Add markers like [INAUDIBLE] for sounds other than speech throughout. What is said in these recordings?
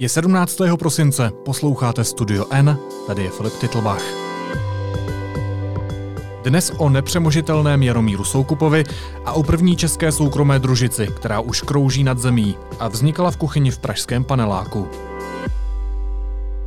Je 17. prosince, posloucháte Studio N, tady je Filip Titlbach. Dnes o nepřemožitelném Jaromíru Soukupovi a o první české soukromé družici, která už krouží nad zemí a vznikala v kuchyni v pražském paneláku.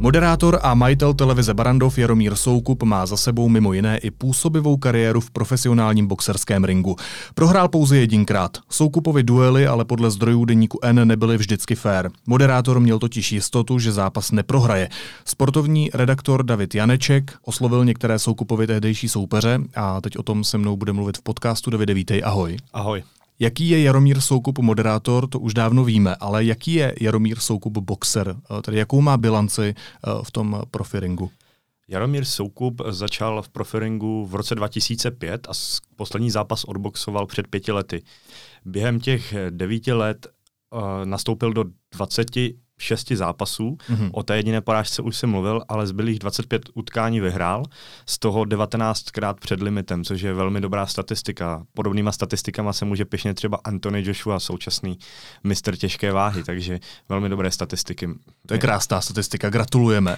Moderátor a majitel televize Barandov Jaromír Soukup má za sebou mimo jiné i působivou kariéru v profesionálním boxerském ringu. Prohrál pouze jedinkrát. Soukupovi duely ale podle zdrojů deníku N nebyly vždycky fair. Moderátor měl totiž jistotu, že zápas neprohraje. Sportovní redaktor David Janeček oslovil některé Soukupovi tehdejší soupeře a teď o tom se mnou bude mluvit v podcastu. Davide, vítej, ahoj. Ahoj. Jaký je Jaromír Soukup moderátor, to už dávno víme, ale jaký je Jaromír Soukup boxer? Eh, tedy jakou má bilanci eh, v tom profiringu? Jaromír Soukup začal v profiringu v roce 2005 a poslední zápas odboxoval před pěti lety. Během těch devíti let uh, nastoupil do 20 šesti zápasů. Mm-hmm. O té jediné porážce už jsem mluvil, ale zbylých 25 utkání vyhrál, z toho 19 krát před limitem, což je velmi dobrá statistika. Podobnýma statistikama se může pěšně třeba Anthony Joshua, současný mistr těžké váhy, takže velmi dobré statistiky. To je krásná statistika, gratulujeme.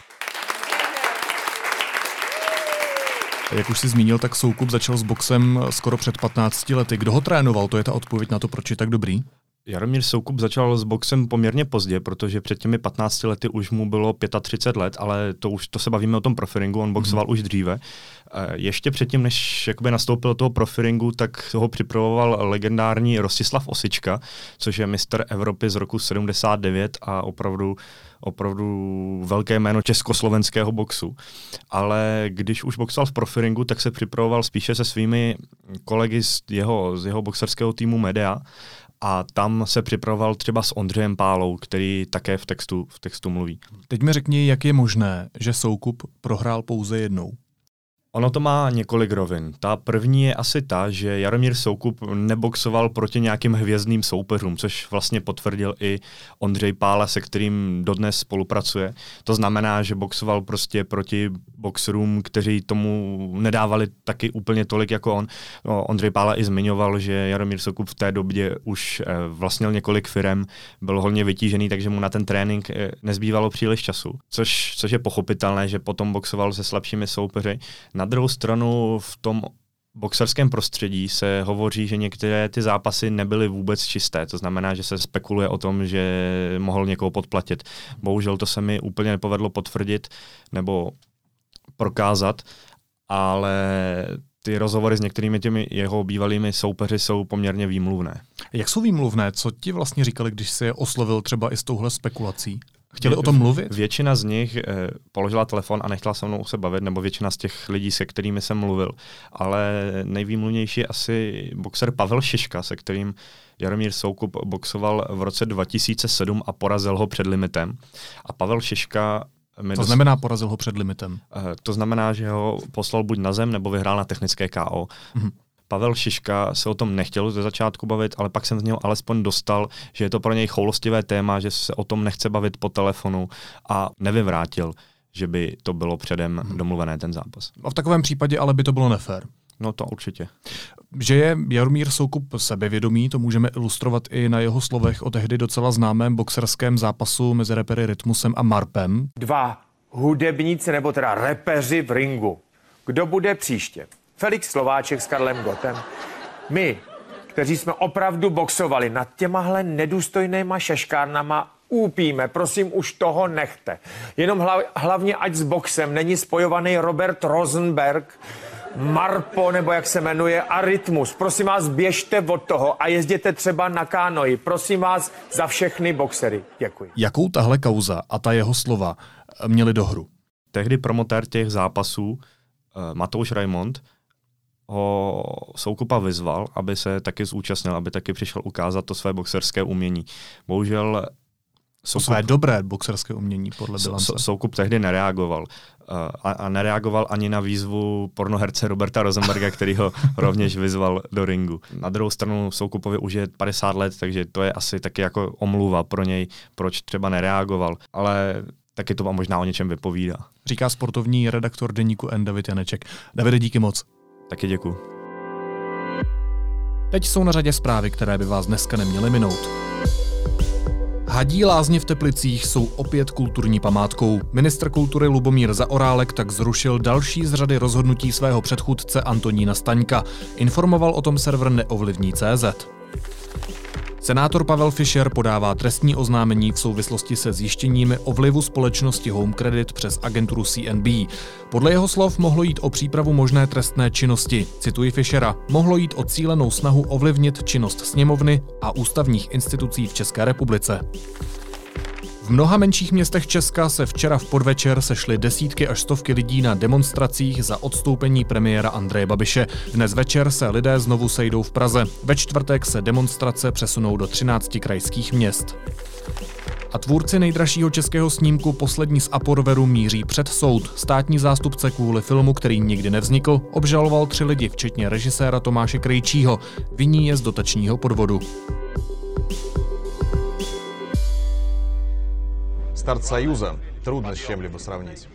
Jak už si zmínil, tak Soukup začal s boxem skoro před 15 lety. Kdo ho trénoval? To je ta odpověď na to, proč je tak dobrý? Jaromír Soukup začal s boxem poměrně pozdě, protože před těmi 15 lety už mu bylo 35 let, ale to už to se bavíme o tom profiringu, on boxoval mm. už dříve. Ještě předtím, než jakoby nastoupil do toho profiringu, tak ho připravoval legendární Rostislav Osička, což je mistr Evropy z roku 79 a opravdu opravdu velké jméno československého boxu. Ale když už boxoval v profiringu, tak se připravoval spíše se svými kolegy z jeho, z jeho boxerského týmu Media a tam se připravoval třeba s Ondřejem Pálou, který také v textu, v textu mluví. Teď mi řekni, jak je možné, že Soukup prohrál pouze jednou. Ono to má několik rovin. Ta první je asi ta, že Jaromír Soukup neboxoval proti nějakým hvězdným soupeřům, což vlastně potvrdil i Ondřej Pála, se kterým dodnes spolupracuje. To znamená, že boxoval prostě proti boxerům, kteří tomu nedávali taky úplně tolik jako on. Ondřej Pála i zmiňoval, že Jaromír Soukup v té době už eh, vlastnil několik firem, byl hodně vytížený, takže mu na ten trénink eh, nezbývalo příliš času, což, což je pochopitelné, že potom boxoval se slabšími soupeři. Na na druhou stranu v tom boxerském prostředí se hovoří, že některé ty zápasy nebyly vůbec čisté. To znamená, že se spekuluje o tom, že mohl někoho podplatit. Bohužel to se mi úplně nepovedlo potvrdit nebo prokázat, ale ty rozhovory s některými těmi jeho bývalými soupeři jsou poměrně výmluvné. Jak jsou výmluvné? Co ti vlastně říkali, když si je oslovil třeba i s touhle spekulací? Chtěli o tom mluvit? Většina z nich eh, položila telefon a nechtěla se mnou se bavit, nebo většina z těch lidí, se kterými jsem mluvil. Ale nejvýmluvnější je asi boxer Pavel Šiška, se kterým Jaromír Soukup boxoval v roce 2007 a porazil ho před limitem. A Pavel Šiška to dos... znamená, porazil ho před limitem. Uh, to znamená, že ho poslal buď na zem, nebo vyhrál na technické KO. Mm-hmm. Pavel Šiška se o tom nechtěl ze začátku bavit, ale pak jsem z něho alespoň dostal, že je to pro něj choulostivé téma, že se o tom nechce bavit po telefonu a nevyvrátil, že by to bylo předem hmm. domluvené ten zápas. A v takovém případě ale by to bylo nefér. No to určitě. Že je Jaromír Soukup sebevědomý, to můžeme ilustrovat i na jeho slovech o tehdy docela známém boxerském zápasu mezi repery Rytmusem a Marpem. Dva hudebníci, nebo teda repeři v ringu. Kdo bude příště? Felix Slováček s Karlem Gotem. My, kteří jsme opravdu boxovali nad těmahle nedůstojnýma šeškárnama, úpíme, prosím, už toho nechte. Jenom hlav, hlavně ať s boxem není spojovaný Robert Rosenberg, Marpo, nebo jak se jmenuje, a Rytmus. Prosím vás, běžte od toho a jezděte třeba na kánoji. Prosím vás za všechny boxery. Děkuji. Jakou tahle kauza a ta jeho slova měli do hru? Tehdy promotér těch zápasů, uh, Matouš Raimond, ho Soukupa vyzval, aby se taky zúčastnil, aby taky přišel ukázat to své boxerské umění. Bohužel Soukup, své dobré boxerské umění, podle bilance. Soukup tehdy nereagoval. Uh, a, a nereagoval ani na výzvu pornoherce Roberta Rosenberga, který ho [LAUGHS] rovněž vyzval do ringu. Na druhou stranu Soukupovi už je 50 let, takže to je asi taky jako omluva pro něj, proč třeba nereagoval. Ale taky to možná o něčem vypovídá. Říká sportovní redaktor deníku N. David Janeček. Davide, díky moc. Taky děkuji. Teď jsou na řadě zprávy, které by vás dneska neměly minout. Hadí lázně v Teplicích jsou opět kulturní památkou. Ministr kultury Lubomír Zaorálek tak zrušil další z řady rozhodnutí svého předchůdce Antonína Staňka. Informoval o tom server neovlivní.cz. Senátor Pavel Fischer podává trestní oznámení v souvislosti se zjištěními o vlivu společnosti Home Credit přes agenturu CNB. Podle jeho slov mohlo jít o přípravu možné trestné činnosti. Cituji Fischera, mohlo jít o cílenou snahu ovlivnit činnost sněmovny a ústavních institucí v České republice. V mnoha menších městech Česka se včera v podvečer sešly desítky až stovky lidí na demonstracích za odstoupení premiéra Andreje Babiše. Dnes večer se lidé znovu sejdou v Praze. Ve čtvrtek se demonstrace přesunou do 13 krajských měst. A tvůrci nejdražšího českého snímku Poslední z Aporveru míří před soud. Státní zástupce kvůli filmu, který nikdy nevznikl, obžaloval tři lidi, včetně režiséra Tomáše Krejčího. Viní je z dotačního podvodu. Старт Союза трудно с чем-либо сравнить.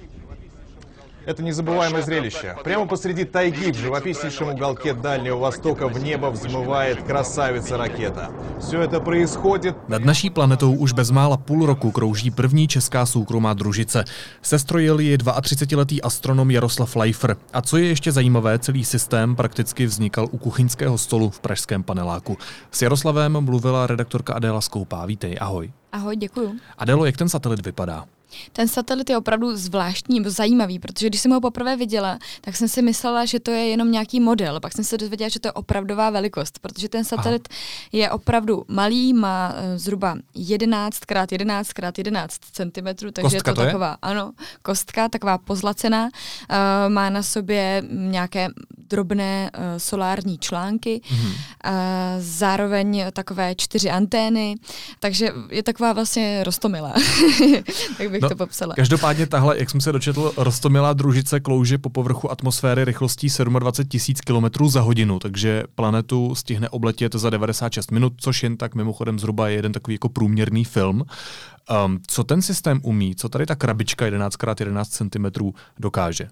Это незабываемое зрелище. Прямо посреди тайги, в живописнейшем уголке Дальнего Востока, в небо взмывает красавица-ракета. Все это происходит... Nad naší planetou už bezmála půl roku krouží první česká soukromá družice. Sestrojil ji 32-letý astronom Jaroslav Leifer. A co je ještě zajímavé, celý systém prakticky vznikal u kuchyňského stolu v pražském paneláku. S Jaroslavem mluvila redaktorka Adéla Skoupá. Vítej, ahoj. Ahoj, děkuju. Adelo, jak ten satelit vypadá? Ten satelit je opravdu zvláštní, zajímavý, protože když jsem ho poprvé viděla, tak jsem si myslela, že to je jenom nějaký model. Pak jsem se dozvěděla, že to je opravdová velikost, protože ten satelit Aha. je opravdu malý, má uh, zhruba 11 x 11 x 11 cm, takže kostka je to, to taková, je? ano, kostka, taková pozlacená. Uh, má na sobě nějaké drobné uh, solární články, mm-hmm. uh, zároveň takové čtyři antény, takže je taková vlastně rostomilá. [LAUGHS] tak bych bych no, to popsala. Každopádně tahle, jak jsem se dočetl, rostomilá družice klouže po povrchu atmosféry rychlostí 27 tisíc km za hodinu, takže planetu stihne obletět za 96 minut, což jen tak mimochodem zhruba je jeden takový jako průměrný film. Um, co ten systém umí, co tady ta krabička 11x11 cm dokáže?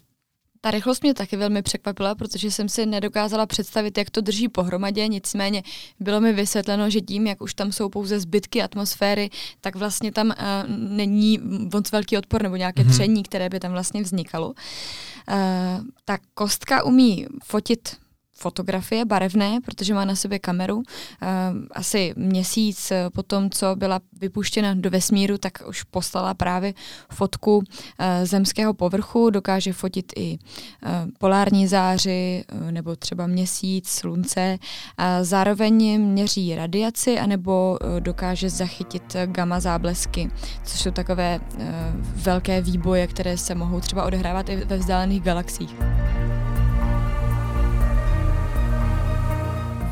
Ta rychlost mě taky velmi překvapila, protože jsem si nedokázala představit, jak to drží pohromadě, nicméně bylo mi vysvětleno, že tím, jak už tam jsou pouze zbytky atmosféry, tak vlastně tam uh, není moc velký odpor nebo nějaké mm-hmm. tření, které by tam vlastně vznikalo. Uh, ta kostka umí fotit fotografie barevné, protože má na sobě kameru. Eh, asi měsíc po tom, co byla vypuštěna do vesmíru, tak už poslala právě fotku eh, zemského povrchu. Dokáže fotit i eh, polární záři nebo třeba měsíc, slunce. Zároveň měří radiaci anebo dokáže zachytit gamma záblesky, což jsou takové velké výboje, které se mohou třeba odehrávat i ve vzdálených galaxiích.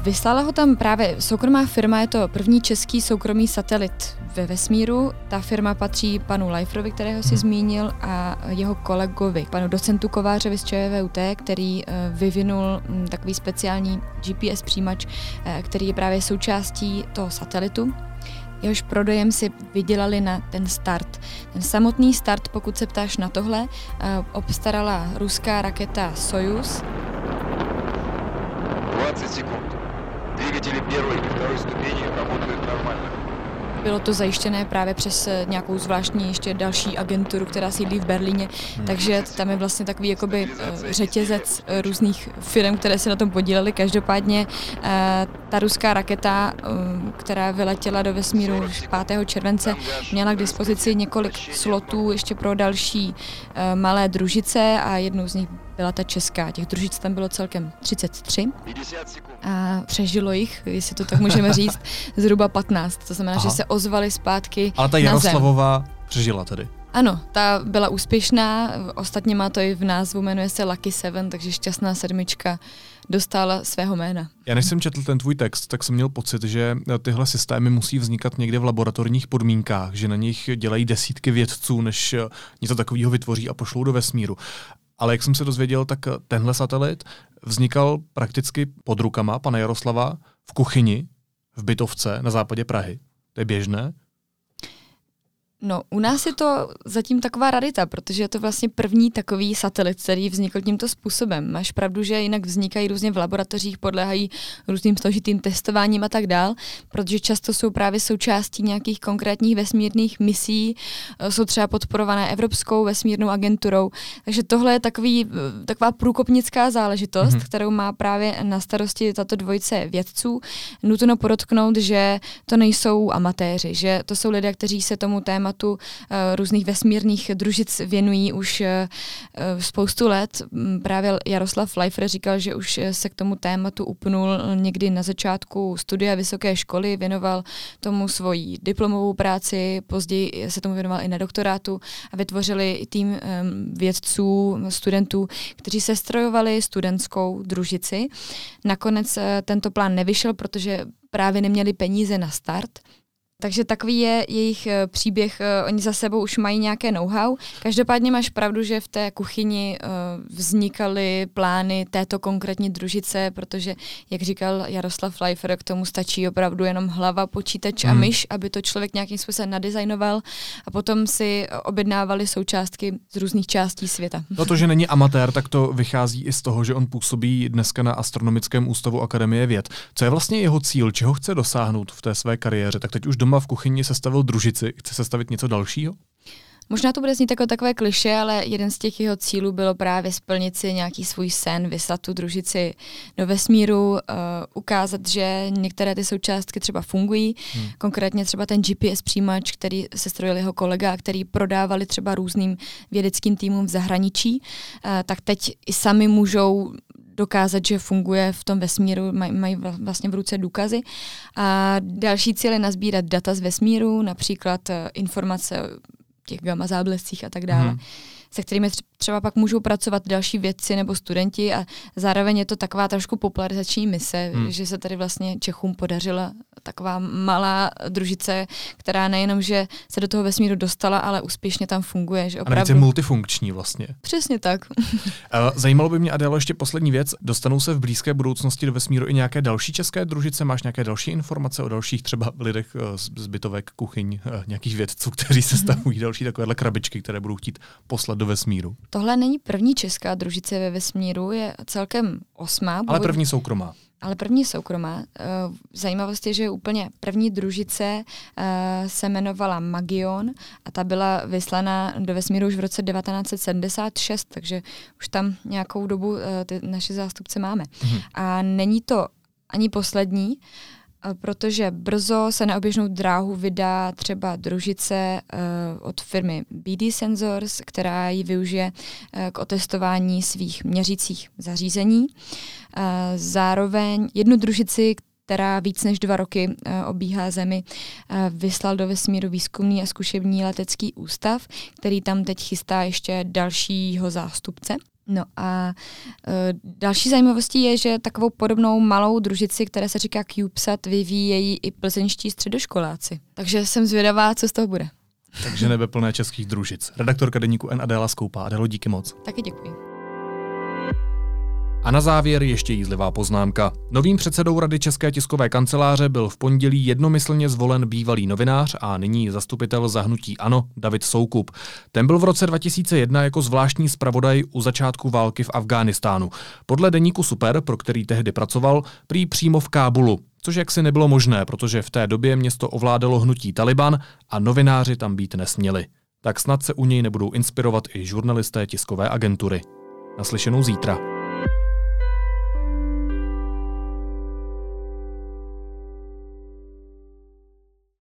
Vyslala ho tam právě soukromá firma, je to první český soukromý satelit ve vesmíru. Ta firma patří panu Leiferovi, kterého si hmm. zmínil, a jeho kolegovi, panu docentu Kovářovi z ČVUT, který uh, vyvinul um, takový speciální GPS přijímač, uh, který je právě součástí toho satelitu jehož prodejem si vydělali na ten start. Ten samotný start, pokud se ptáš na tohle, uh, obstarala ruská raketa Soyuz. 20 sekund Двигатели первой и второй ступени работают нормально. Bylo to zajištěné právě přes eh, nějakou zvláštní ještě další agenturu, která sídlí v Berlíně, hmm. takže tam je vlastně takový jakoby eh, řetězec eh, různých firm, které se na tom podílely. Každopádně ta ruská raketa, která vyletěla do vesmíru 5. července, měla k dispozici několik slotů ještě pro další malé družice a jednou z nich byla ta česká. Těch družic tam bylo celkem 33 a přežilo jich, jestli to tak můžeme [LAUGHS] říct, zhruba 15. To znamená, Aha. že se ozvali zpátky Ale ta Jaroslavová přežila tedy. Ano, ta byla úspěšná, ostatně má to i v názvu, jmenuje se Lucky Seven, takže šťastná sedmička dostala svého jména. Já než jsem četl ten tvůj text, tak jsem měl pocit, že tyhle systémy musí vznikat někde v laboratorních podmínkách, že na nich dělají desítky vědců, než něco takového vytvoří a pošlou do vesmíru. Ale jak jsem se dozvěděl, tak tenhle satelit vznikal prakticky pod rukama pana Jaroslava v kuchyni v bytovce na západě Prahy. To je běžné? No, u nás je to zatím taková radita, protože je to vlastně první takový satelit, který vznikl tímto způsobem. Máš pravdu, že jinak vznikají různě v laboratořích, podléhají různým složitým testováním a tak dál, protože často jsou právě součástí nějakých konkrétních vesmírných misí, eh, jsou třeba podporované Evropskou vesmírnou agenturou. Takže tohle je takový, eh, taková průkopnická záležitost, mm-hmm. kterou má právě na starosti tato dvojce vědců. Nutno podotknout, že to nejsou amatéři, že to jsou lidé, kteří se tomu tématu tématu uh, různých vesmírných družic věnují už uh, spoustu let. Právě Jaroslav Leifer říkal, že už se k tomu tématu upnul někdy na začátku studia vysoké školy, věnoval tomu svoji diplomovou práci, později se tomu věnoval i na doktorátu a vytvořili tým vědců, studentů, kteří se strojovali studentskou družici. Nakonec tento plán nevyšel, protože právě neměli peníze na start, takže takový je jejich eh, příběh, eh, oni za sebou už mají nějaké know-how. Každopádně máš pravdu, že v té kuchyni eh, vznikaly plány této konkrétní družice, protože, jak říkal Jaroslav Leifer, k tomu stačí opravdu jenom hlava, počítač a myš, aby to člověk nějakým způsobem nadizajnoval a potom si objednávali součástky z různých částí světa. No to, že není amatér, tak to vychází i z toho, že on působí dneska na Astronomickém ústavu Akademie věd. Co je vlastně jeho cíl, čeho chce dosáhnout v té své kariéře? Tak teď už doma v kuchyni sestavil družici, chce sestavit něco dalšího? Možná to bude znít jako takové kliše, ale jeden z těch jeho cílů bylo právě splnit si nějaký svůj sen, vyslat tu družici do vesmíru, uh, ukázat, že některé ty součástky třeba fungují. Hmm. Konkrétně třeba ten GPS přijímač, který se strojil jeho kolega, který prodávali třeba různým vědeckým týmům v zahraničí, uh, tak teď i sami můžou dokázat, že funguje v tom vesmíru, maj, mají vlastně v ruce důkazy. A další cíl je nazbírat data z vesmíru, například eh, informace o těch gamma záblescích a tak dále. Hmm se kterými třeba pak můžou pracovat další vědci nebo studenti a zároveň je to taková trošku popularizační mise, hmm. že se tady vlastně Čechům podařila taková malá družice, která nejenom, že se do toho vesmíru dostala, ale úspěšně tam funguje. Že opravdu... A je multifunkční vlastně. Přesně tak. [LAUGHS] Eh, zajímalo by mě, Adélo, ještě poslední věc. Dostanou se v blízké budoucnosti do vesmíru i nějaké další české družice? Máš nějaké další informace o dalších třeba lidech eh, z bytovek, kuchyň, eh, nějakých vědců, [LAUGHS] kteří se stavují další takovéhle krabičky, které budou chtít poslat do vesmíru? Tohle není první česká družice ve vesmíru, je celkem osmá. Ale první soukromá. Ale první soukromá. Eh, zajímavost je, že úplně první družice eh, se jmenovala Magion a ta byla vyslaná do vesmíru už v roce 1976, takže už tam nějakou dobu eh, ty naše zástupce máme. Mhm. A není to ani poslední, protože brzo se na oběžnou dráhu vydá třeba družice uh, od firmy BD Sensors, která ji využije uh, k otestování svých měřících zařízení. Uh, zároveň jednu družici, která víc než dva roky obíhá Zemi, vyslal do vesmíru výzkumný a zkušební letecký ústav, který tam teď chystá ještě dalšího zástupce. No a uh, další zajímavostí je, že takovou podobnou malou družici, která se říká CubeSat, vyvíjejí i plzeňští středoškoláci. Takže jsem zvědavá, co z toho bude. Takže nebe plné českých družic. Redaktorka deníku N. Adéla Skoupá. Adélo, díky moc. Taky děkuji. A na závěr ještě jízlivá poznámka. Novým předsedou Rady České tiskové kanceláře byl v pondělí jednomyslně zvolen bývalý novinář a nyní zastupitel zahnutí ANO David Soukup. Ten byl v roce 2001 jako zvláštní zpravodaj u začátku války v Afghánistánu. Podle deníku Super, pro který tehdy pracoval, prý přímo v Kábulu což jaksi nebylo možné, protože v té době město ovládalo hnutí Taliban a novináři tam být nesměli. Tak snad se u něj nebudou inspirovat i žurnalisté tiskové agentury. Naslyšenou zítra.